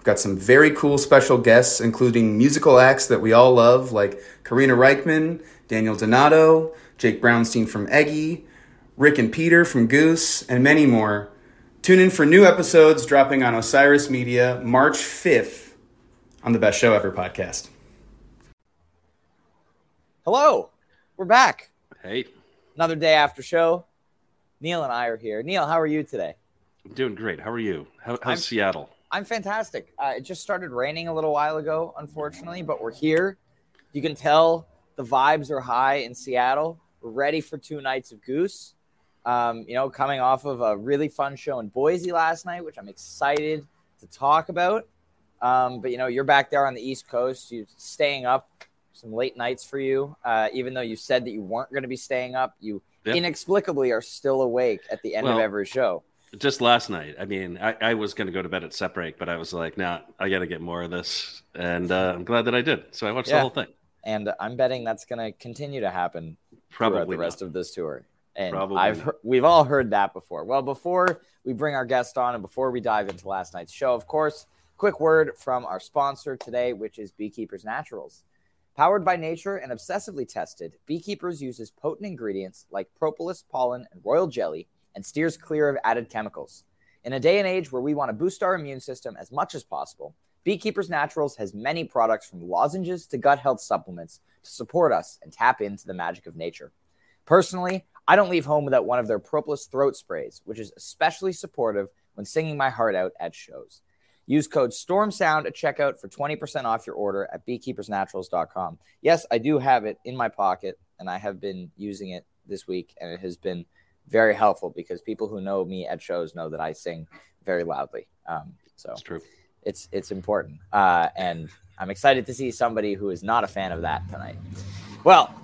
We've got some very cool special guests, including musical acts that we all love, like Karina Rykman, Daniel Donato, Jake Brownstein from Eggy, Rick and Peter from Goose, and many more. Tune in for new episodes dropping on Osiris Media March 5th on the Best Show Ever podcast. Hello, we're back. Hey, Another day after show. Neal and I are here. Neal, how are you today? I'm doing great. How are you? How, how's I'm- Seattle? I'm fantastic. Uh, it just started raining a little while ago, unfortunately, but we're here. You can tell the vibes are high in Seattle. We're ready for two nights of Goose. Um, you know, coming off of a really fun show in Boise last night, which I'm excited to talk about. Um, but you know, you're back there on the East Coast. You're staying up some late nights for you, uh, even though you said that you weren't going to be staying up. You Yep. inexplicably are still awake at the end of every show. Just last night. I mean, I, I was going to go to bed at set break, but I was like, nah, I got to get more of this. And uh, I'm glad that I did. So I watched Yeah. the whole thing. and I'm betting that's going to continue to happen throughout Probably the rest not. of this tour. And Probably I've heard, we've all heard that before. Well, before we bring our guest on and before we dive into last night's show, of course, quick word from our sponsor today, which is Beekeepers Naturals. Powered by nature and obsessively tested, Beekeepers uses potent ingredients like propolis, pollen, and royal jelly and steers clear of added chemicals. In a day and age where we want to boost our immune system as much as possible, Beekeepers Naturals has many products from lozenges to gut health supplements to support us and tap into the magic of nature. Personally, I don't leave home without one of their Propolis throat sprays, which is especially supportive when singing my heart out at shows. Use code STORMSOUND at checkout for 20% off your order at beekeepersnaturals.com. Yes, I do have it in my pocket, and I have been using it this week, and it has been very helpful because people who know me at shows know that I sing very loudly. Um, so That's true. it's it's important, uh, and I'm excited to see somebody who is not a fan of that tonight. Well,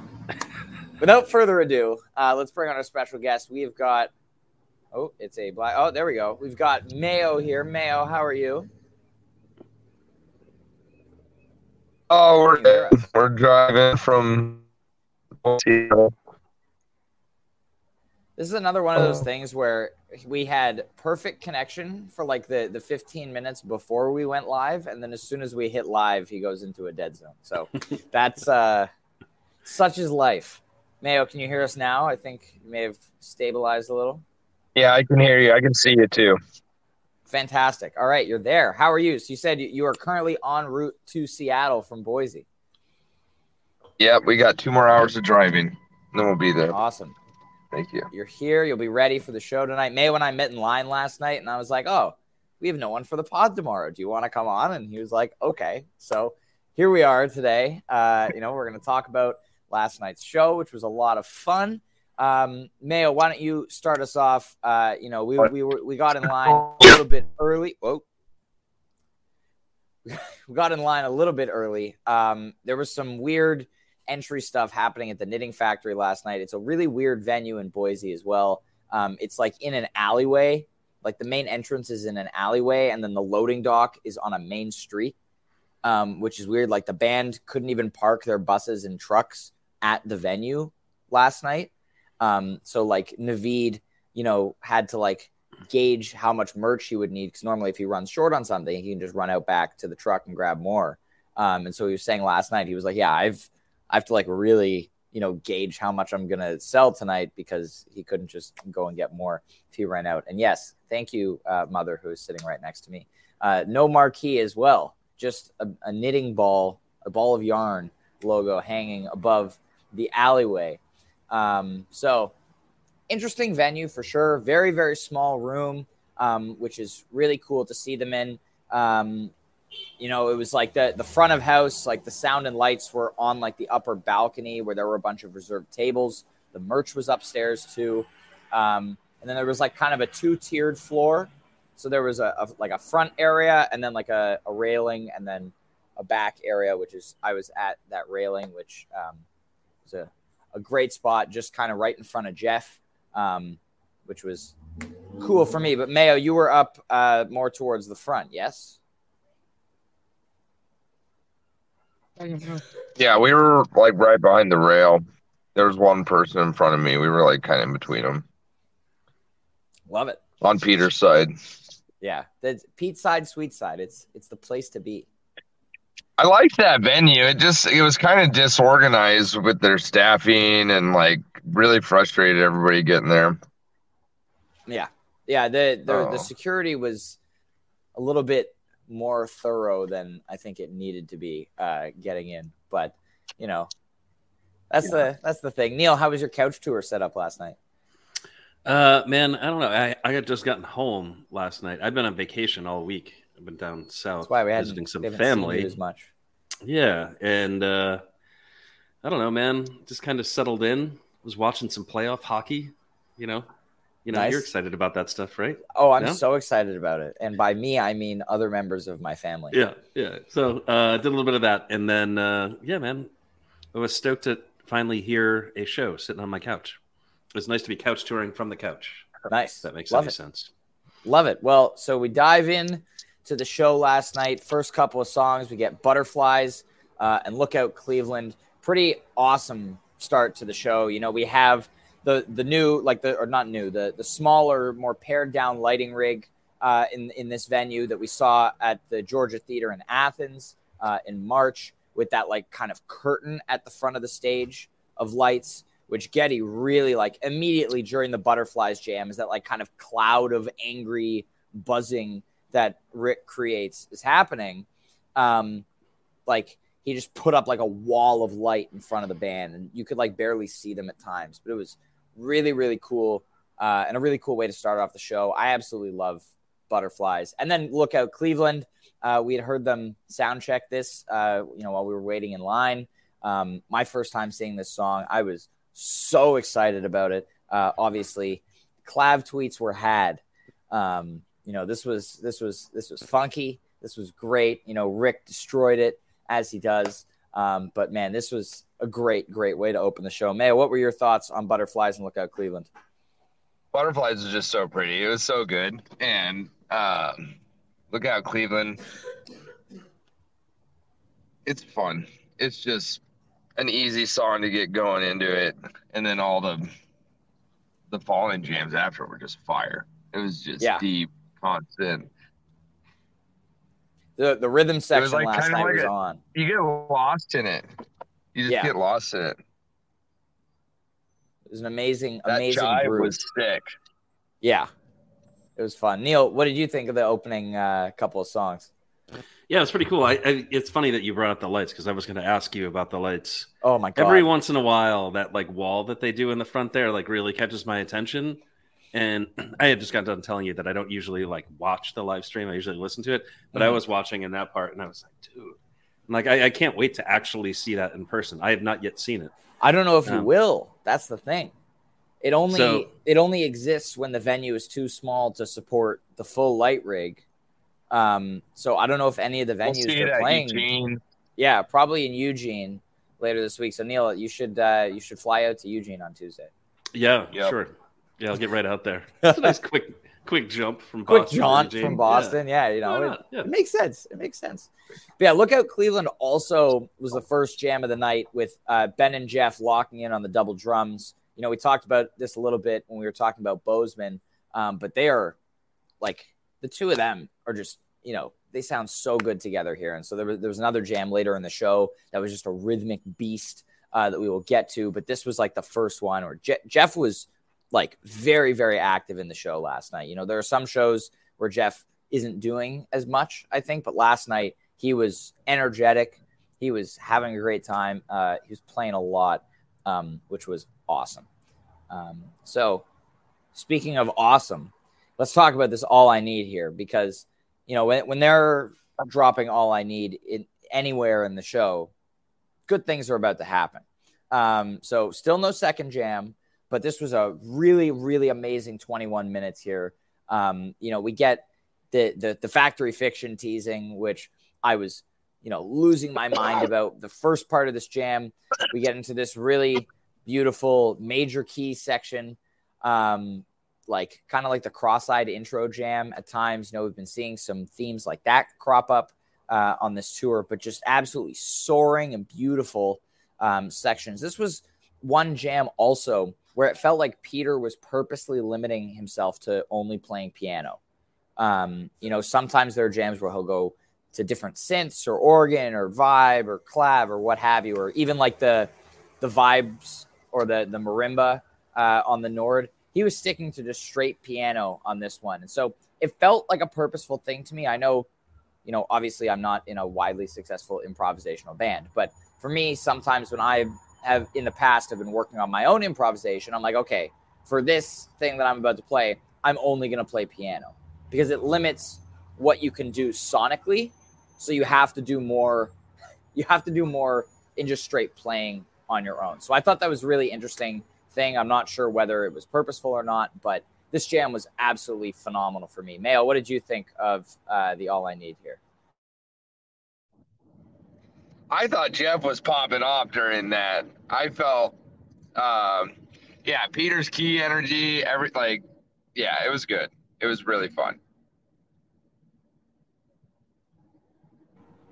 without further ado, uh, let's bring on our special guest. We have got oh, it's a black. Oh, there we go. We've got Mayo here. Mayo, how are you? Oh, we're Can you hear us? we're driving from Seattle. This is another one of those Oh. things where we had perfect connection for like the the 15 minutes before we went live, and then as soon as we hit live, he goes into a dead zone. So that's uh, such is life. Mayo, can you hear us now? I think you may have stabilized a little. Yeah, I can hear you. I can see you too. Fantastic. All right, you're there. How are you? So you said you- you are currently en route to Seattle from Boise. Yep, we got two more hours of driving. Then we'll be there. Awesome. Thank you. You're here. You'll be ready for the show tonight. Mayo and I met in line last night, and I was like, "Oh, we have no one for the pod tomorrow. Do you want to come on?" And he was like, "Okay." So here we are today. Uh, you know, we're going to talk about last night's show, which was a lot of fun. Um, Mayo, why don't you start us off? Uh, you know, we we were we got in line a little bit early. Whoa. We got in line a little bit early. Um, there was some weird entry stuff happening at the Knitting Factory last night. It's a really weird venue in Boise as well. Um, it's like in an alleyway. Like the main entrance is in an alleyway, and then the loading dock is on a main street, um, which is weird. Like the band couldn't even park their buses and trucks at the venue last night. Um, so like Navid, you know, had to like gauge how much merch he would need because normally if he runs short on something, he can just run out back to the truck and grab more. Um, and so he was saying last night, he was like, "Yeah, I've I have to like really." You know, gauge how much I'm gonna sell tonight because he couldn't just go and get more if he ran out. And yes, thank you, uh, mother, who is sitting right next to me. Uh, no marquee as well, just a, a knitting ball, a ball of yarn logo hanging above the alleyway. Um, so interesting venue for sure. Very, very small room, um, which is really cool to see them in. Um, you know, it was like the the front of house, like the sound and lights were on like the upper balcony where there were a bunch of reserved tables. The merch was upstairs too, um, and then there was like kind of a two tiered floor. So there was a, a, like a front area and then like a, a, railing and then a back area, which is I was at that railing, which um, was a, a great spot, just kind of right in front of Jeff, um, which was cool for me. But Mayo, you were up uh, more towards the front, yes? Mm-hmm. Yeah, we were like right behind the rail. There was one person in front of me. We were like kind of in between them. Love it on Peter's side. Yeah, the Pete's side, sweet side. It's it's the place to be. I liked that venue. It just it was kind of disorganized with their staffing and like really frustrated everybody getting there. Yeah, yeah. The the, oh. the security was a little bit more thorough than I think it needed to be uh, getting in. But you know, that's yeah. the that's the thing. Neal, how was your couch tour set up last night? Uh, man, I don't know. I, I had just gotten home last night. I've been on vacation all week. I've been down south That's why we visiting some family. as much. Yeah, and uh, I don't know, man. Just kind of settled in. Was watching some playoff hockey. You know, you know, nice. you're excited about that stuff, right? Oh, I'm so excited about it. And by me, I mean other members of my family. Yeah, yeah. So uh, did a little bit of that, and then uh, yeah, man, I was stoked to finally hear a show sitting on my couch. It's nice to be couch touring from the couch. Nice. that makes Love any it. sense. Love it. Well, so we dive in to the show last night. First couple of songs, we get Butterflies uh, and Lookout Cleveland. Pretty awesome start to the show. You know, we have the the new, like the or not new, the the smaller, more pared down lighting rig uh, in in this venue that we saw at the Georgia Theater in Athens uh, in March with that like kind of curtain at the front of the stage of lights which Getty really like immediately during the butterflies jam is that like kind of cloud of angry buzzing that Rick creates is happening. Um, like he just put up like a wall of light in front of the band, and you could like barely see them at times, but it was really really cool uh, and a really cool way to start off the show. I absolutely love butterflies, and then look out Cleveland. Uh, we had heard them sound check this, uh, you know, while we were waiting in line. Um, my first time seeing this song, I was so excited about it. Uh, obviously, Clav tweets were had. Um, you know, this was this was this was funky. This was great. You know, Rick destroyed it as he does. Um, but man, this was a great, great way to open the show. Mayo, what were your thoughts on Butterflies and Lookout Cleveland? Butterflies is just so pretty. It was so good. And um, Lookout Cleveland. It's fun. It's just an easy song to get going into it, and then all the the falling jams after were just fire. It was just yeah. deep, constant. The the rhythm section like last night like was a, on. You get lost in it. You just yeah. get lost in it. It was an amazing, that amazing jive group. was sick. Yeah, it was fun. Neal, what did you think of the opening uh, couple of songs? Yeah, it's pretty cool. I, I, it's funny that you brought up the lights because I was going to ask you about the lights. Oh my god! Every once in a while, that like wall that they do in the front there like really catches my attention. And I had just got done telling you that I don't usually like watch the live stream. I usually listen to it, but mm-hmm. I was watching in that part, and I was like, dude, I'm like I, I, can't wait to actually see that in person. I have not yet seen it. I don't know if um, you will. That's the thing. It only so, it only exists when the venue is too small to support the full light rig um, so I don't know if any of the venues we'll are playing. Eugene. Yeah, probably in Eugene later this week. So Neal, you should uh, you should fly out to Eugene on Tuesday. Yeah, yep. sure. Yeah, I'll get right out there. It's a nice quick quick jump from quick Boston jaunt from Boston. Yeah, yeah you know, it, yeah. it, makes sense. It makes sense. But yeah, Lookout Cleveland also was the first jam of the night with uh, Ben and Jeff locking in on the double drums. You know, we talked about this a little bit when we were talking about Bozeman, um, but they are like the two of them are just you know they sound so good together here. And so there was, there was another jam later in the show that was just a rhythmic beast uh, that we will get to. But this was like the first one Or Je- Jeff was like very, very active in the show last night. You know, there are some shows where Jeff isn't doing as much, I think, but last night he was energetic. He was having a great time. Uh, he was playing a lot, um, which was awesome. Um, so, speaking of awesome, let's talk about this all I need here because you know, when, when they're dropping all I need in anywhere in the show, good things are about to happen. Um, so still no second jam, but this was a really, really amazing 21 minutes here. Um, you know, we get the, the the factory fiction teasing, which I was, you know, losing my mind about the first part of this jam. We get into this really beautiful major key section. Um, like kind of like the cross-eyed intro jam at times. You know, we've been seeing some themes like that crop up uh, on this tour, but just absolutely soaring and beautiful um, sections. This was one jam also where it felt like Peter was purposely limiting himself to only playing piano. Um, you know, sometimes there are jams where he'll go to different synths or organ or vibe or clav or what have you, or even like the the vibes or the the marimba uh, on the Nord he was sticking to just straight piano on this one. And so it felt like a purposeful thing to me. I know, you know, obviously I'm not in a widely successful improvisational band, but for me, sometimes when I have in the past have been working on my own improvisation, I'm like, okay, for this thing that I'm about to play, I'm only going to play piano because it limits what you can do sonically. So you have to do more, you have to do more in just straight playing on your own. So I thought that was really interesting thing. I'm not sure whether it was purposeful or not, but this jam was absolutely phenomenal for me. Mayo, what did you think of uh, the All I Need here? I thought Jeff was popping off during that. I felt, um, yeah, Peter's key energy, every like, yeah, it was good. It was really fun.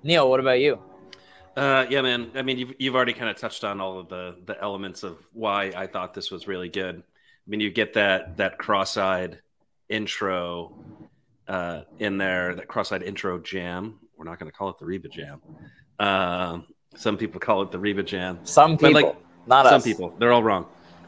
Neal, what about you? Uh, yeah, man. I mean, you've you've already kind of touched on all of the the elements of why I thought this was really good. I mean, you get that that cross-eyed intro uh, in there, that cross-eyed intro jam. We're not going to call it the Reba Jam. Um, some people call it the Reba Jam. Some people, like, not some us. people. They're all wrong.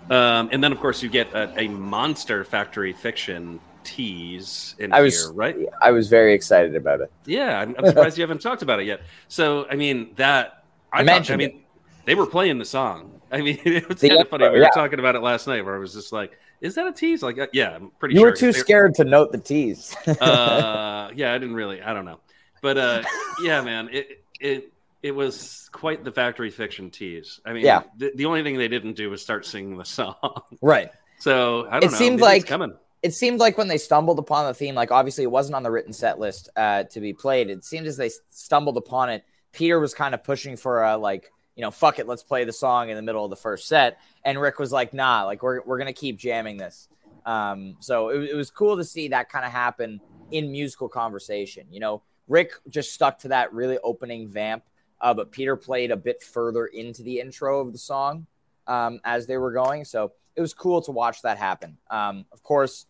Um, and then, of course, you get a, a monster factory fiction tease in I was, here, right? I was very excited about it. Yeah, I'm, I'm surprised you haven't talked about it yet. So, I mean, that I, I mentioned. I mean, it. they were playing the song. I mean, it was kind of funny. We yeah. were talking about it last night, where I was just like, "Is that a tease?" Like, uh, yeah, I'm pretty. You sure. were too scared to note the tease. uh, yeah, I didn't really. I don't know, but uh, yeah, man, it it it was quite the factory fiction tease. I mean, yeah. The, the only thing they didn't do was start singing the song. Right. So I don't it know. Seemed like coming it seemed like when they stumbled upon the theme, like obviously it wasn't on the written set list uh, to be played. It seemed as they stumbled upon it. Peter was kind of pushing for a like, you know, fuck it, let's play the song in the middle of the first set. And Rick was like, nah, like we're we're gonna keep jamming this. Um, so it, it was cool to see that kind of happen in musical conversation. You know, Rick just stuck to that really opening vamp, uh, but Peter played a bit further into the intro of the song um, as they were going. So it was cool to watch that happen. Um, of course,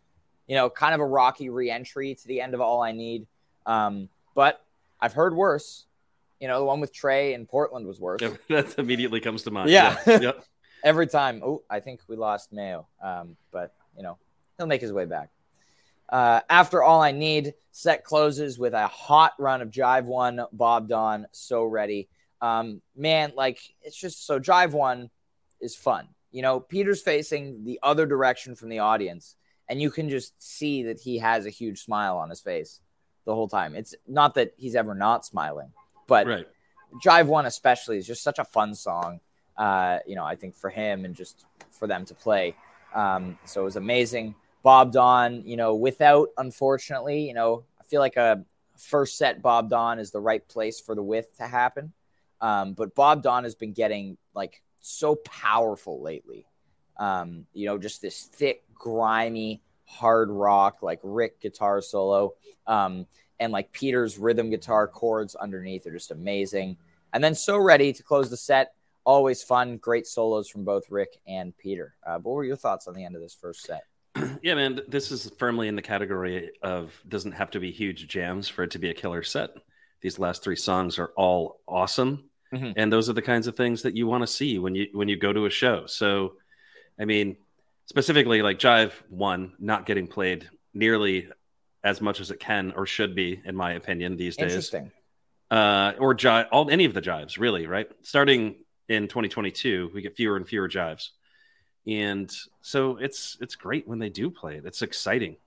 you know, kind of a rocky reentry to the end of All I Need. Um, but I've heard worse. You know, the one with Trey in Portland was worse. Yeah, that immediately comes to mind. Yeah. yeah. yep. Every time. Oh, I think we lost Mayo. Um, but, you know, he'll make his way back. Uh, after All I Need, set closes with a hot run of Jive One, Bob Don, So Ready. Um, man, like, it's just so Jive One is fun. You know, Peter's facing the other direction from the audience, and you can just see that he has a huge smile on his face the whole time. It's not that he's ever not smiling, but right. Jive One especially is just such a fun song. Uh, you know, I think for him and just for them to play. Um, so it was amazing. Bob Don, you know, without unfortunately, you know, I feel like a first set Bob Don is the right place for the width to happen. Um, but Bob Don has been getting like so powerful lately. Um, you know, just this thick, grimy, hard rock, like Rick guitar solo, um, and like Peter's rhythm guitar chords underneath are just amazing. And then So Ready to close the set. Always fun, great solos from both Rick and Peter. Uh, what were your thoughts on the end of this first set? Yeah, man, this is firmly in the category of doesn't have to be huge jams for it to be a killer set. These last three songs are all awesome, mm-hmm. and those are the kinds of things that you want to see when you when you go to a show. So, I mean, specifically like Jive One not getting played nearly as much as it can or should be, in my opinion, these days. Interesting. Uh, or jive, all any of the jives, really, right? Starting in 2022, we get fewer and fewer jives, and so it's it's great when they do play it. It's exciting,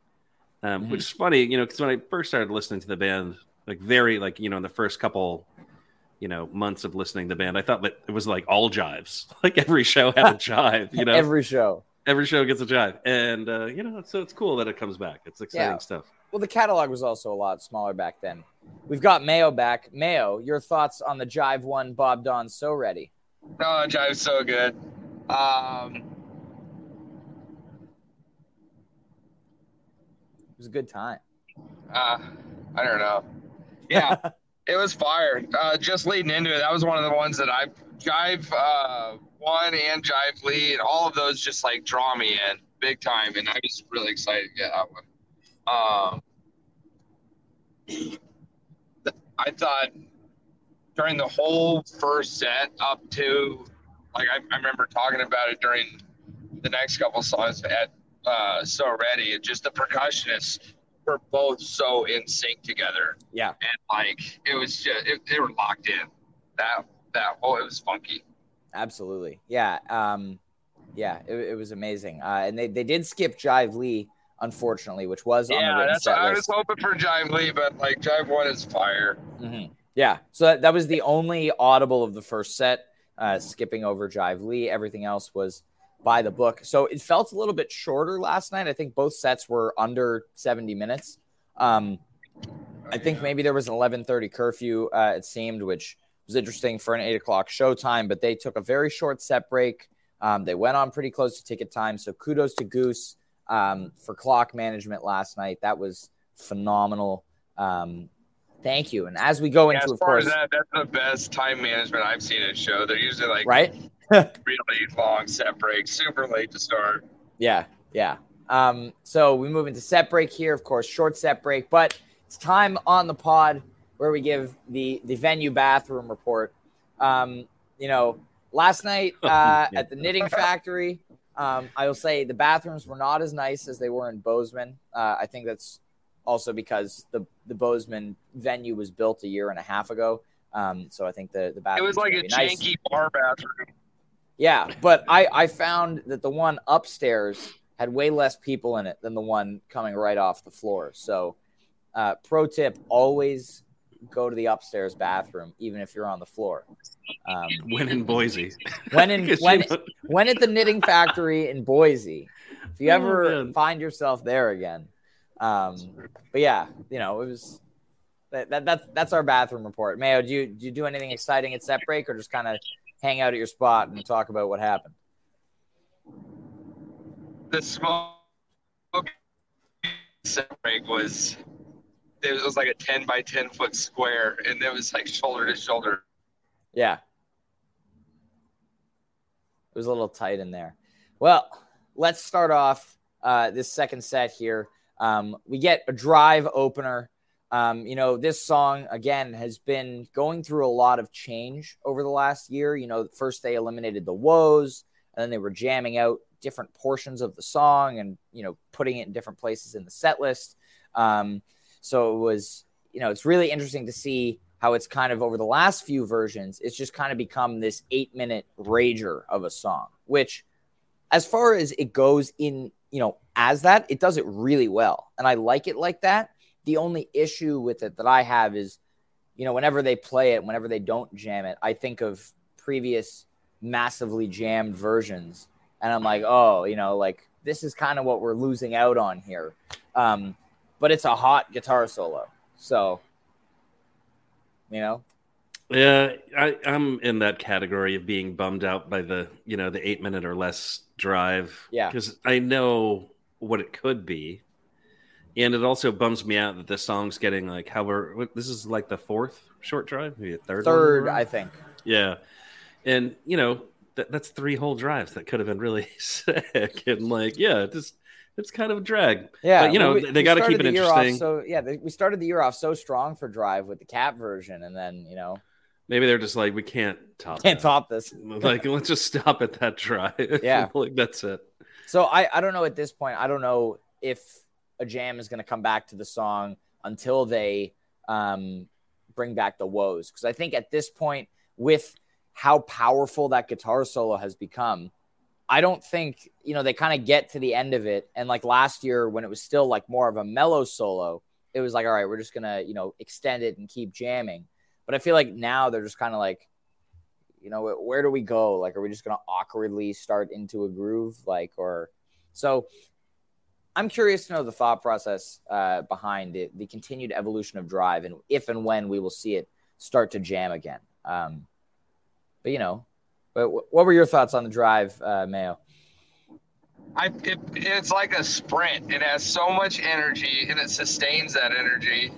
um, mm-hmm. which is funny, you know, because when I first started listening to the band, like very like you know in the first couple you know months of listening to the band i thought that it was like all jives like every show had a jive you know every show every show gets a jive, and uh, you know, so it's cool that it comes back. It's exciting yeah. stuff. Well, the catalog was also a lot smaller back then. We've got Mayo back. Mayo, your thoughts on the Jive One Bob Don So Ready? Oh, Jive's so good. Um, was a good time. Uh, I don't know. Yeah, it was fire. Uh, just leading into it, that was one of the ones that I Jive. Uh, one and Jive lead. all of those just like draw me in big time, and I was really excited to get that one. Um, I thought during the whole first set up to like I, I remember talking about it during the next couple songs at uh, So Ready, and just the percussionists were both so in sync together. Yeah, and like it was just it, they were locked in. That that oh, it was funky. Absolutely. Yeah. Um, yeah, it, it was amazing. Uh, and they, they did skip Jive Lee, unfortunately, which was on the that's I was hoping for Jive Lee, but like Jive One is fire. Mm-hmm. Yeah. So that, that was the only audible of the first set, uh, skipping over Jive Lee. Everything else was by the book. So it felt a little bit shorter last night. I think both sets were under 70 minutes. Um, I think maybe there was an 11:30 curfew. Uh, it seemed, which was interesting for an eight o'clock showtime, but they took a very short set break. Um, they went on pretty close to ticket time. So kudos to Goose um, for clock management last night. That was phenomenal. Um, thank you. And as we go yeah, into, of course, that, that's the best time management I've seen in a show. They're usually like right, really long set break, super late to start. Yeah, yeah. Um, so we move into set break here. Of course, short set break, but it's time on the pod where we give the the venue bathroom report. Um, you know, last night uh, at the Knitting Factory, um, I will say the bathrooms were not as nice as they were in Bozeman. Uh, I think that's also because the the Bozeman venue was built a year and a half ago. Um, so I think the the bathroom it was like a nice. janky bar bathroom. Yeah, but I I found that the one upstairs had way less people in it than the one coming right off the floor. So, uh, pro tip: always go to the upstairs bathroom, even if you're on the floor. Um, when in Boise, when in when when at the knitting factory in Boise, if you oh, ever oh, find yourself there again. Um, but yeah, you know it was that, that that's that's our bathroom report. Mayo, do you do you do anything exciting at set break, or just kind of hang out at your spot and talk about what happened? The smoke set break was it was like a 10 by 10 foot square and it was like shoulder to shoulder. Yeah. It was a little tight in there. Well, let's start off uh, this second set here. Um, we get a drive opener. Um, you know, this song, again, has been going through a lot of change over the last year. You know, first they eliminated the woes, and then they were jamming out different portions of the song and, you know, putting it in different places in the set list. Um, so it was, you know, it's really interesting to see how it's kind of over the last few versions, it's just kind of become this eight minute rager of a song, which, as far as it goes in, you know, as that, it does it really well. And I like it like that. The only issue with it that I have is, you know, whenever they play it, whenever they don't jam it, I think of previous massively jammed versions. And I'm like, oh, you know, like this is kind of what we're losing out on here. Um, but it's a hot guitar solo. So, you know. Yeah, I, I'm in that category of being bummed out by the you know the eight minute or less drive. Yeah, because I know what it could be. And it also bums me out that this song's getting like how we're this is like the fourth short drive, maybe a third. Third, I think. Yeah, and you know that, that's three whole drives that could have been really sick, and like yeah, just it's kind of a drag. Yeah, but, you know we, they got to keep it interesting. so yeah, they, we started the year off so strong for Drive with the cap version, and then you know maybe they're just like we can't top can't that. top this. like let's just stop at that drive. Yeah, like that's it. So I I don't know at this point. I don't know if a jam is going to come back to the song until they um, bring back the woes because I think at this point with how powerful that guitar solo has become I don't think, you know, they kind of get to the end of it. And like last year, when it was still like more of a mellow solo, it was like, all right, we're just going to, you know, extend it and keep jamming. But I feel like now they're just kind of like, you know, where do we go? Like, are we just going to awkwardly start into a groove? Like, or so I'm curious to know the thought process uh, behind it, the continued evolution of drive, and if and when we will see it start to jam again. Um, but, you know, but what were your thoughts on the drive, uh, Mayo? I it, it's like a sprint. It has so much energy and it sustains that energy.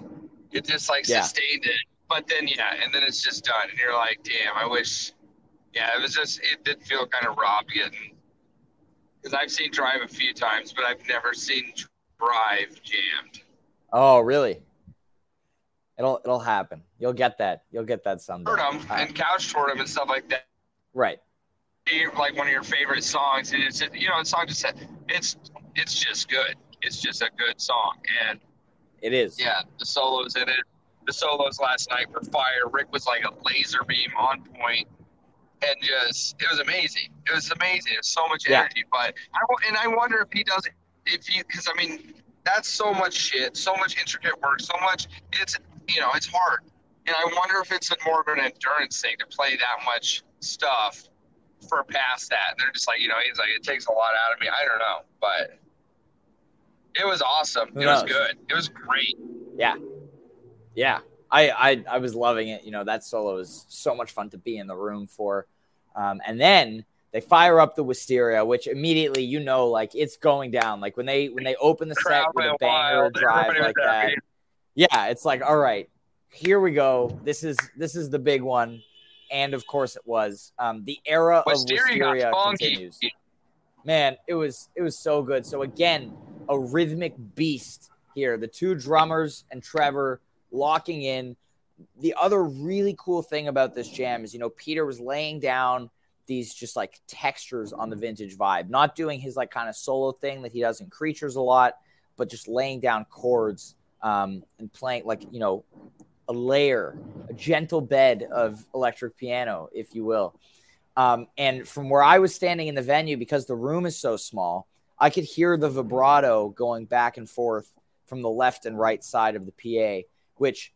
It just like yeah. sustained it, but then yeah, and then it's just done, and you're like, damn, I wish. Yeah, it was just it did feel kind of robbed getting because I've seen Drive a few times, but I've never seen Drive jammed. Oh, really? It'll it'll happen. You'll get that. You'll get that someday. Heard them uh, and couch toured them and stuff like that. Right. Like one of your favorite songs, and it's you know, the song just said it's it's just good. It's just a good song, and it is. Yeah, the solos in it. The solos last night were fire. Rick was like a laser beam on point, and just it was amazing. It was amazing. It was so much energy. Yeah. But I and I wonder if he does it if he because I mean that's so much shit, so much intricate work, so much. It's you know it's hard, and I wonder if it's more of an endurance thing to play that much stuff for past that. And they're just like, you know, he's like, it takes a lot out of me. I don't know, but it was awesome. It was good. It was great. Yeah. Yeah. I, I, I was loving it. You know, that solo is so much fun to be in the room for. Um, and then they fire up the wisteria, which immediately you know, like it's going down. Like when they when they open the set with a banger drive like that. Yeah, it's like, all right, here we go. This is this is the big one and of course it was. Um, the era Wisteria of Wisteria continues. Man, it was it was so good. So again, a rhythmic beast here. The two drummers and Trevor locking in. The other really cool thing about this jam is, you know, Peter was laying down these just like textures on the vintage vibe, not doing his like kind of solo thing that he does in Creatures a lot, but just laying down chords um, and playing like you know a layer, a gentle bed of electric piano, if you will. Um, and from where I was standing in the venue, because the room is so small, I could hear the vibrato going back and forth from the left and right side of the PA, which,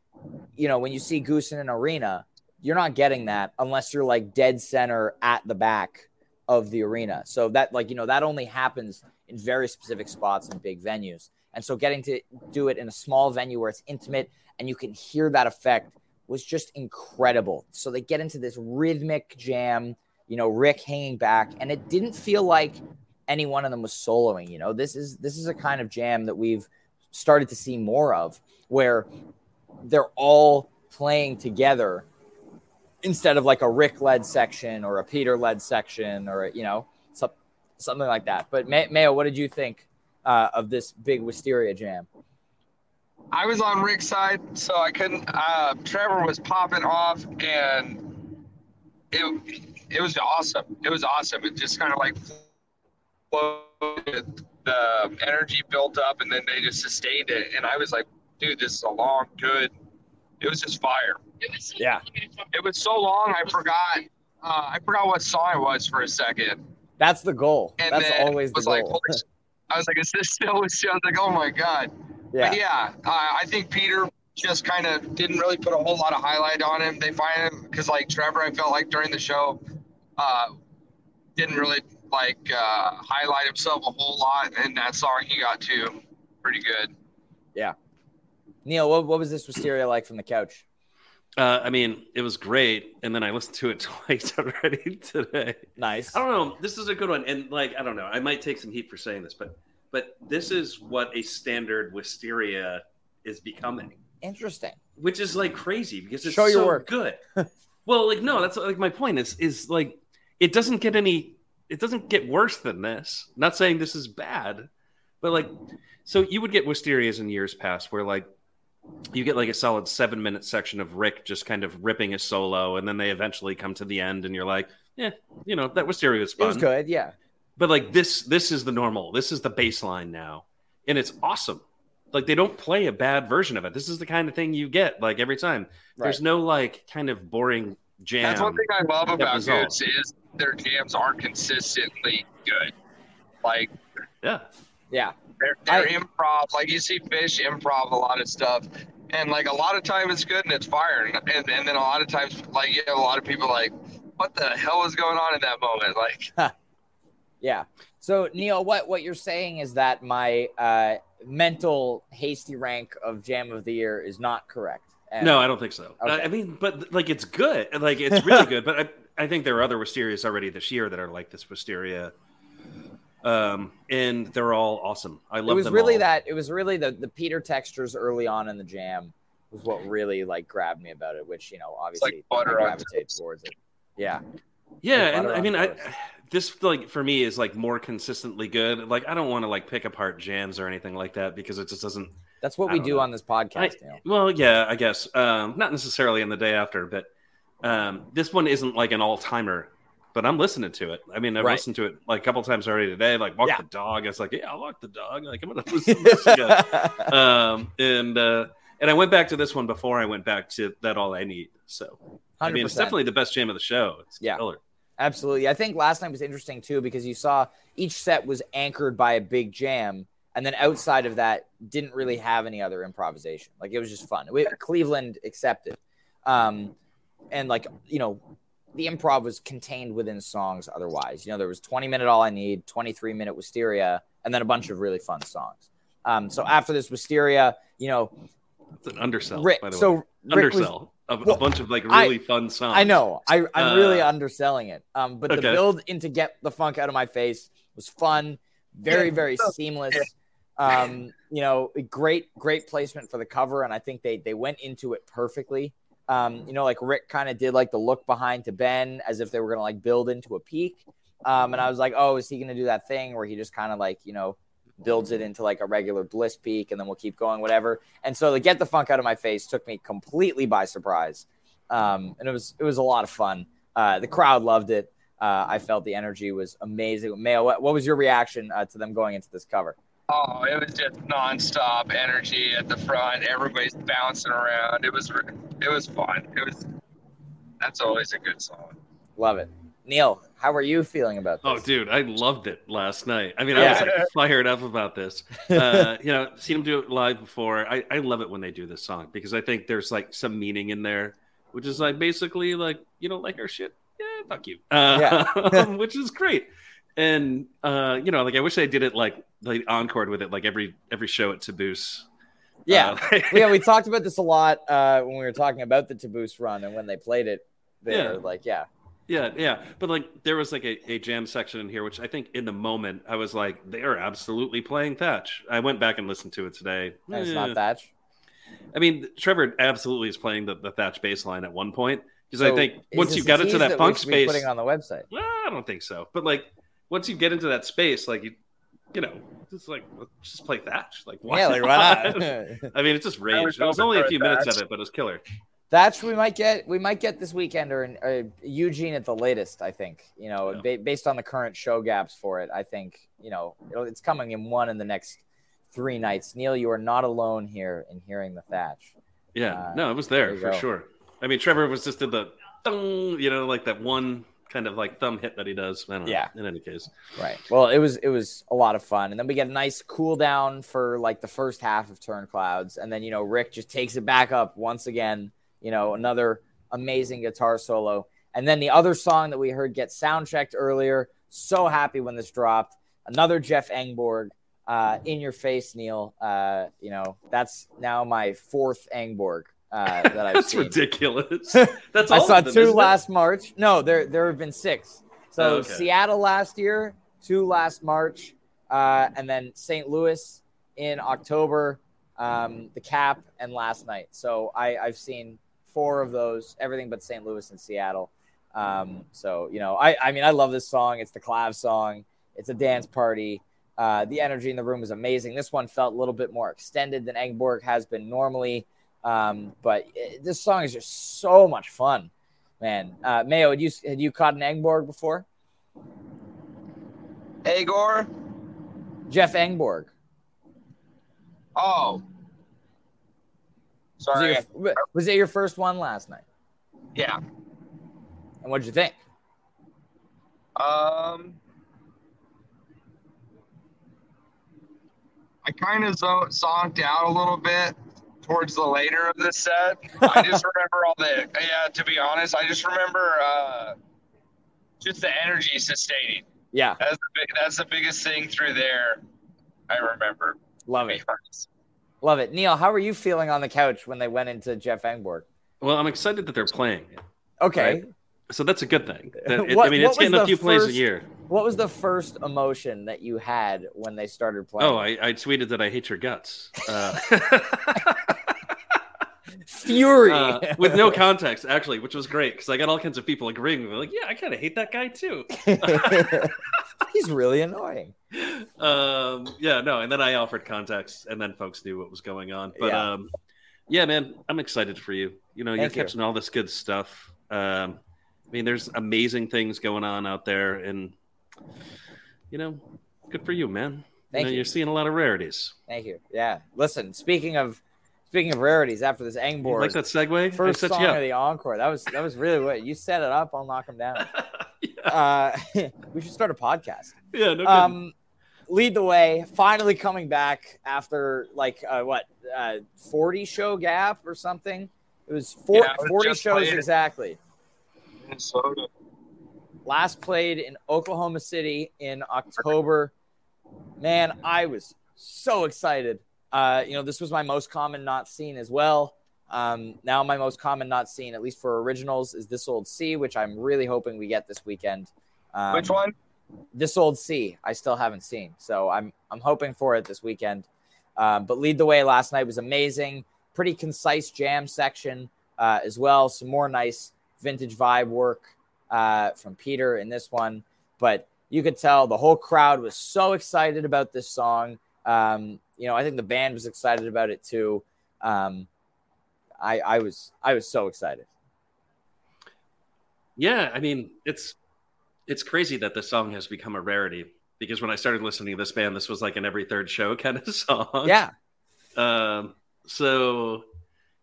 you know, when you see Goose in an arena, you're not getting that unless you're like dead center at the back of the arena. So that, like, you know, that only happens in very specific spots in big venues. And so getting to do it in a small venue where it's intimate and you can hear that effect was just incredible. So they get into this rhythmic jam, you know, Rick hanging back, and it didn't feel like any one of them was soloing. You know, this is this is a kind of jam that we've started to see more of, where they're all playing together instead of like a Rick led section or a Peter led section or you know something like that. But Mayo, what did you think uh, of this big Wisteria jam? I was on Rick's side, so I couldn't. Uh, Trevor was popping off, and it it was awesome. It was awesome. It just kind of like the energy built up, and then they just sustained it. And I was like, dude, this is a long, good. It was just fire. Yeah. It was so long, I forgot. Uh, I forgot what song it was for a second. That's the goal. And That's always the goal. Like, I was like, is this still? I was like, oh my god. Yeah. But yeah, uh, I think Peter just kind of didn't really put a whole lot of highlight on him. They find him because like Trevor, I felt like during the show, uh, didn't really like uh, highlight himself a whole lot, and that song he got to pretty good. Yeah. Neal, what, what was this Wisteria like from the couch? Uh, I mean, it was great, and then I listened to it twice already today. Nice. I don't know. This is a good one, and like I don't know. I might take some heat for saying this, but but this is what a standard wisteria is becoming. Interesting. Which is like crazy because it's Show your so work. good. well, like no, that's like my point is is like it doesn't get any it doesn't get worse than this. Not saying this is bad, but like so you would get wisterias in years past where like you get like a solid seven minute section of Rick just kind of ripping a solo, and then they eventually come to the end, and you're like, yeah, you know, that wisteria was It fun. It was good. Yeah. But like this, this is the normal. This is the baseline now, and it's awesome. Like they don't play a bad version of it. This is the kind of thing you get like every time. There's no like kind of boring jam. That's one thing I love about was is their jams are consistently good. Like Yeah, Yeah. They're, they're I- improv. Like you see Phish improv a lot of stuff, and like a lot of time it's good and it's fire, and, and, and then a lot of times like you have a lot of people like, what the hell is going on in that moment? Like Yeah. So Neal, what what you're saying is that my uh, mental hasty rank of Jam of the Year is not correct. And- no, I don't think so. Okay. I I mean, but like it's good. Like it's really good. But I, I think there are other wisterias already this year that are like this wisteria. Um, and they're all awesome. I love it It was them really all. that. It was really the the Peter textures early on in the Jam was what really like grabbed me about it. Which you know, obviously, butter I on towards it. Yeah. Yeah, Like and I on mean, I this like for me is like more consistently good. Like I don't want to like pick apart jams or anything like that because it just doesn't. That's what I we don't know. on this podcast. I, Neal. well, yeah, I guess um, not necessarily in the day after, but um, this one isn't like an all timer. But I'm listening to it. I mean, I've Right. listened to it like a couple times already today. Like walk Yeah. the dog. I was like, yeah, I'll walk the dog. Like I'm gonna listen to this again. um, and uh, and I went back to this one before I went back to that all I need. So I mean, it's definitely the best jam of the show. It's Yeah. killer. Absolutely. I think last night was interesting too because you saw each set was anchored by a big jam, and then outside of that, didn't really have any other improvisation. Like it was just fun. We, Cleveland accepted, um, and like you know, the improv was contained within songs. Otherwise, you know, there was 20 minute All I Need, 23 minute Wisteria, and then a bunch of really fun songs. Um, so after this Wisteria, you know, It's an undersell. Rick. by the So way. Rick was undersell Well, a bunch of like I- really fun songs. I know. I, I'm really Uh, underselling it. Um, but the okay. build into get the funk out of my face was fun, very, very seamless. Um, you know, great, great placement for the cover, and I think they they went into it perfectly. Um, you know, like Rick kind of did like the look behind to Ben as if they were gonna like build into a peak. Um, and I was like, oh, is he gonna do that thing where he just kind of like, you know, builds it into like a regular bliss peak and then we'll keep going, whatever. And so the get the funk out of my face took me completely by surprise. Um, and it was it was a lot of fun. Uh, the crowd loved it. Uh, I felt the energy was amazing. Mayo, what, what was your reaction uh, to them going into this cover? Oh, it was just nonstop energy at the front. Everybody's bouncing around. It was it was fun. It was that's always a good song. Love it. Neal, how are you feeling about this? Oh, dude, I loved it last night. I mean, I was like fired up about this. Uh, you know, seen them do it live before. I, I love it when they do this song because I think there's like some meaning in there, which is like basically like you don't like our shit. Yeah, fuck you. Uh, which is great. And uh, you know, like I wish they did it like like encored with it like every every show at Taboose. Yeah. Uh, yeah, we talked about this a lot uh, when we were talking about the Taboose run and when they played it. They're Yeah. like, yeah, Yeah, yeah. But like there was like a, a jam section in here, which I think in the moment I was like, they are absolutely playing Thatch. I went back and listened to it today. and it's Eh. not Thatch. I mean, Trevor absolutely is playing the, the Thatch bass line at one point. Because So I think once you got into tease that funk space, putting on the website. well, I don't think so. But like once you get into that space, like you you know, just like let's just play Thatch. Like why yeah, like why not? I mean, it's just I rage. It was only a for few minutes Thatch. of it, but it was killer. Thatch we might get we might get this weekend or in, uh, Eugene at the latest. I think you know Yeah. ba- based on the current show gaps for it. I think you know it'll, it's coming in one in the next three nights. Neal, you are not alone here in hearing the Thatch. Yeah, Uh, no, it was there there, for go. sure. I mean, Trevor was just did the, you know, like that one kind of like thumb hit that he does. I don't know. Yeah. In any case, Right. Well, it was it was a lot of fun, and then we get a nice cool down for like the first half of Turned Clouds, and then you know Rick just takes it back up once again. You know, another amazing guitar solo, and then the other song that we heard get sound checked earlier. So happy when this dropped. Another Jeff Engborg. Uh, in your face, Neal. Uh, you know that's now my fourth Engborg uh, that I've that's seen. ridiculous. That's I all saw them, two isn't it? last March. No, there there have been six. So Oh, okay. Seattle last year, two last March, uh, and then St. Louis in October, um, the Cap, and last night. So I, I've seen four of those, everything but St. Louis and Seattle. Um, so you know, I I mean, I love this song. It's the Clav song. It's a dance party. Uh, the energy in the room is amazing. This one felt a little bit more extended than Engborg has been normally, um, but it, this song is just so much fun, man. Uh, Mayo, had you had you caught an Engborg before? Agor. Jeff Engborg. Oh, sorry. Was it, your, was it your first one last night? Yeah. And what did you think? Um, I kind of zo- zonked out a little bit towards the later of the set. I just remember all the yeah. To be honest, I just remember uh, just the energy sustaining. Yeah, that's the big, that's the biggest thing through there. I remember. Love it. Love it, Neal. How are you feeling on the couch when they went into Jeff Engborg? Well, I'm excited that they're playing. Okay. Right? So that's a good thing. It, what, I mean, it's getting a few plays a year. What was the first emotion that you had when they started playing? Oh, I, I tweeted that I hate your guts. Uh, Fury. Uh, with no context, actually, which was great because I got all kinds of people agreeing with me. Like, yeah, I kind of hate that guy too. He's really annoying. Um, yeah, no, and then I offered context, and then folks knew what was going on. But yeah, um, yeah man, I'm excited for you. You know, you're catching all this good stuff. Um, I mean, there's amazing things going on out there, and you know, good for you, man. Thank you. Know, you. You're seeing a lot of rarities. Thank you. Yeah. Listen, speaking of speaking of rarities, after this Engborg, you like that segue, first song of the encore. That was that was really what you set it up. I'll knock him down. yeah. uh, we should start a podcast. Yeah. No. Um, lead the way. Finally coming back after like uh, what uh, forty show gap or something. It was, four, yeah, it was 40 shows exactly. Minnesota. Last played in Oklahoma City in October. Man, I was so excited. Uh, you know, this was my most common not seen as well. Um, now, my most common not seen, at least for originals, is This Old Sea, which I'm really hoping we get this weekend. Um, which one? This Old Sea. I still haven't seen, so I'm I'm hoping for it this weekend. Um, but lead the way last night was amazing. Pretty concise jam section uh, as well. Some more nice vintage vibe work uh, from Peter in this one. But you could tell the whole crowd was so excited about this song. Um, you know, I think the band was excited about it too. Um, I, I was I was so excited. Yeah, I mean it's it's crazy that this song has become a rarity because when I started listening to this band, this was like an every third show kind of song. Yeah. Um. So,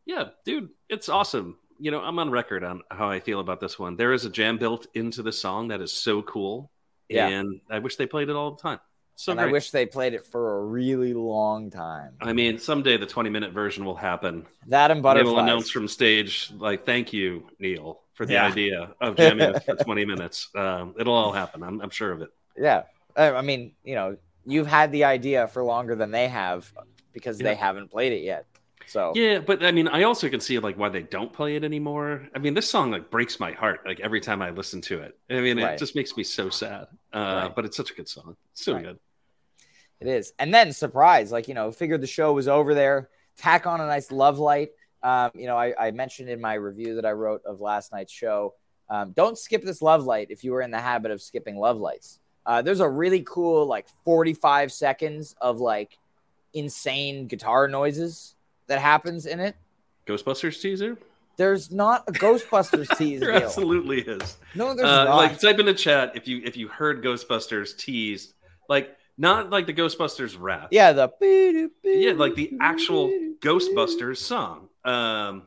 yeah, dude, it's awesome you know, I'm on record on how I feel about this one. There is a jam built into the song that is so cool. Yeah. And I wish they played it all the time. So and I wish they played it for a really long time. I mean, someday the 20 minute version will happen. That and butterflies. They will announce from stage, like, thank you, Neal, for the yeah. idea of jamming for 20 minutes. Um, it'll all happen. I'm, I'm sure of it. Yeah. I mean, you know, you've had the idea for longer than they have because yeah. they haven't played it yet. So yeah, but I mean, I also can see like why they don't play it anymore. I mean, this song like breaks my heart like every time I listen to it. I mean, right. it just makes me so sad. Uh, right. But it's such a good song. It's so right. good. It is. And then surprise, like you know, figured the show was over there. Tack on a nice love light. Um, you know, I, I, mentioned in my review that I wrote of last night's show. Um, don't skip this love light if you were in the habit of skipping love lights. Uh, there's a really cool like 45 seconds of like insane guitar noises that happens in it. Ghostbusters teaser? There's not a Ghostbusters teaser. there absolutely is. No, there's uh, not. Like type in the chat if you if you heard Ghostbusters teased, like not like the Ghostbusters rap. Yeah, the yeah, like the actual Ghostbusters song. Um,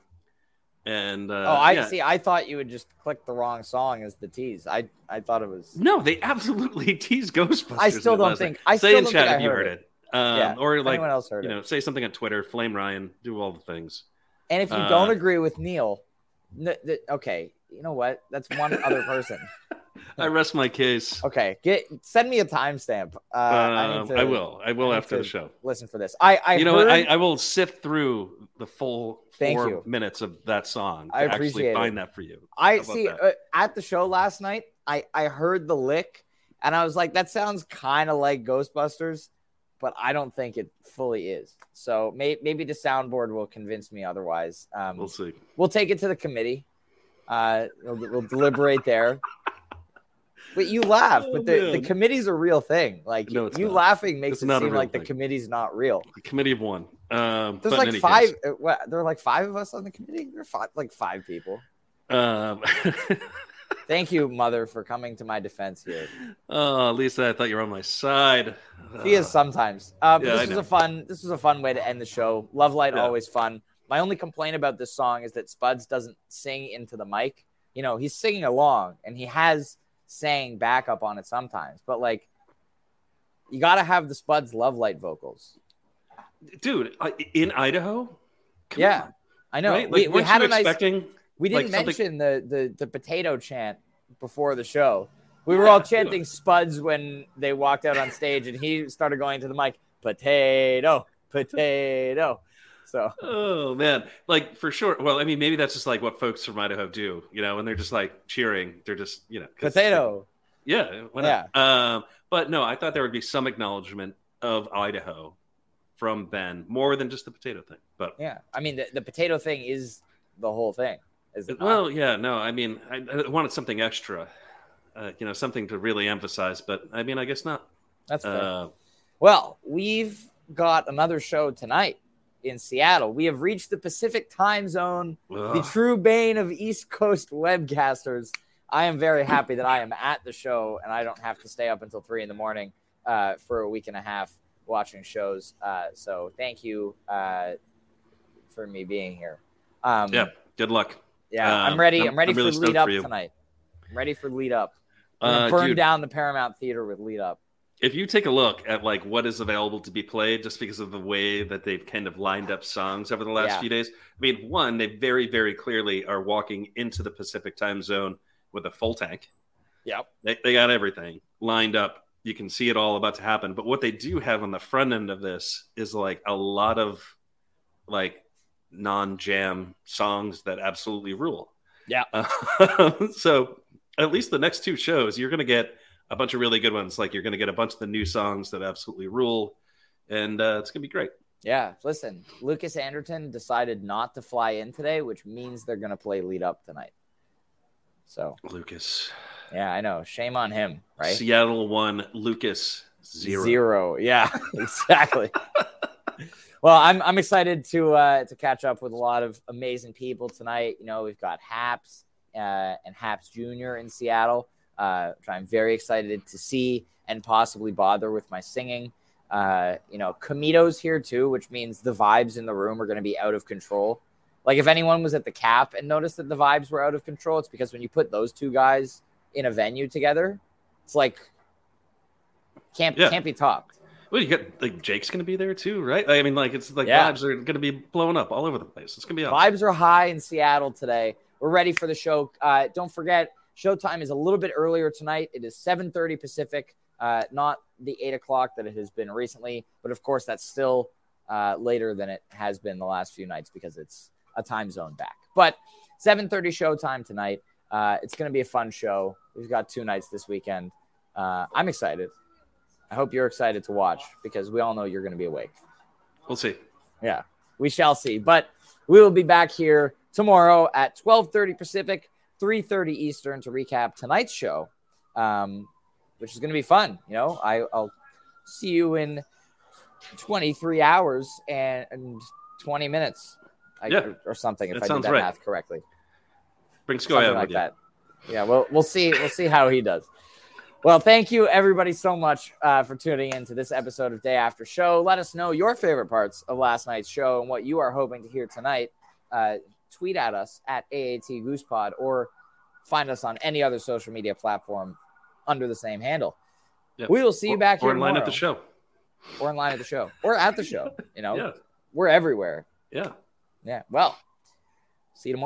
and uh, oh, I yeah. see. I thought you would just click the wrong song as the tease. I I thought it was no. They absolutely tease Ghostbusters. I still don't think. I say still in don't chat if you heard it. it. Um, yeah, or like anyone else heard you know, it. say something on Twitter, flame Ryan, do all the things. And if you uh, don't agree with Neal, n- th- okay, you know what? That's one other person. I rest my case. Okay, get send me a timestamp. Uh, I, um, I, will. I will I after the show. Listen for this. I, I you know, heard... I, I will sift through the full Thank four you. minutes of that song. To I actually appreciate find it. that for you. I see uh, at the show last night. I I heard the lick And I was like, that sounds kind of like Ghostbusters, but I don't think it fully is. So may- maybe the soundboard will convince me otherwise. Um, we'll see. We'll take it to the committee. Uh, we'll, we'll deliberate there. But you laugh, oh, but the, the committee's a real thing. Like no, you not. laughing makes it's it seem like thing. the committee's not real. The committee of one. Um, There's like five. Uh, what, there are like five of us on the committee. There are five, like five people. Um. Thank you, mother, for coming to my defense here. Oh, Lisa, I thought you were on my side. He is sometimes. Um, yeah, this was a fun. This was a fun way to end the show. Love light, yeah. always fun. My only complaint about this song is that Spuds doesn't sing into the mic. You know, he's singing along, and he has sang backup on it sometimes. But like, you got to have the Spuds Love Light vocals, dude. In Idaho. Come yeah, on. I know. Right? Like, we, we had a expecting? Nice, we didn't like mention the, the the potato chant before the show. We were all chanting Spuds when they walked out on stage, and he started going to the mic, potato, potato. So, oh man, like for sure. Well, I mean, maybe that's just like what folks from Idaho do, you know, when they're just like cheering. They're just, you know, potato. yeah, yeah. Um, but no, I thought there would be some acknowledgement of Idaho from Ben, more than just the potato thing. But yeah, I mean, the, the potato thing is the whole thing. Is it well, yeah, no, I mean, I, I wanted something extra, uh, you know, something to really emphasize, but I mean, I guess not. That's fair. Uh, well, we've got another show tonight in Seattle. We have reached the Pacific time zone, ugh. the true bane of East Coast webcasters. I am very happy that I am at the show and I don't have to stay up until three in the morning uh, for a week and a half watching shows. Uh, so thank you uh, for me being here. Um, yeah, good luck. Yeah, I'm um, ready. I'm, I'm ready I'm really for lead up for tonight. I'm ready for lead up. Uh, burn dude, down the Paramount Theater with lead up. If you take a look at like what is available to be played, just because of the way that they've kind of lined up songs over the last yeah. few days, I mean, one, they very, very clearly are walking into the Pacific time zone with a full tank. Yep. They, they got everything lined up. You can see it all about to happen. But what they do have on the front end of this is like a lot of like non-jam songs that absolutely rule. Yeah. Uh, so at least the next two shows, you're going to get a bunch of really good ones. Like you're going to get a bunch of the new songs that absolutely rule, and uh, it's going to be great. Yeah. Listen, Lucas Anderton decided not to fly in today, which means they're going to play lead up tonight. So Lucas. Yeah, I know. Shame on him, right? Seattle one, Lucas zero. Zero. Yeah, exactly. Well, I'm I'm excited to uh, to catch up with a lot of amazing people tonight. You know, we've got Haps uh, and Haps Jr. in Seattle, uh, which I'm very excited to see and possibly bother with my singing. Uh, you know, Kamito's here too, which means the vibes in the room are going to be out of control. Like if anyone was at the cap and noticed that the vibes were out of control, it's because when you put those two guys in a venue together, it's like can't yeah. can't be topped. Well, you got like Jake's going to be there too, right? I mean, like it's like yeah. vibes are going to be blowing up all over the place. It's going to be awesome. vibes are high in Seattle today. We're ready for the show. Uh, don't forget, showtime is a little bit earlier tonight. It is 7:30 Pacific, uh, not the eight o'clock that it has been recently. But of course, that's still uh, later than it has been the last few nights because it's a time zone back. But 7:30 showtime tonight. Uh, it's going to be a fun show. We've got two nights this weekend. Uh, I'm excited. I hope you're excited to watch because we all know you're going to be awake. We'll see. Yeah, we shall see. But we will be back here tomorrow at 12:30 Pacific, 3:30 Eastern to recap tonight's show, um, which is going to be fun. You know, I, will see you in 23 hours and, and 20 minutes, yeah. or, or, something. If that I did that right. math correctly, bring Sky like that. Yeah, well, we'll see. We'll see how he does. Well, thank you everybody so much uh, for tuning in to this episode of Day After Show. Let us know your favorite parts of last night's show and what you are hoping to hear tonight. Uh, tweet at us at AAT Goosepod or find us on any other social media platform under the same handle. Yep. We will see you back or, here or in line at the show, or in line at the show, or at the show. You know, yeah. we're everywhere. Yeah, yeah. Well, see you tomorrow.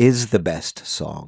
is the best song.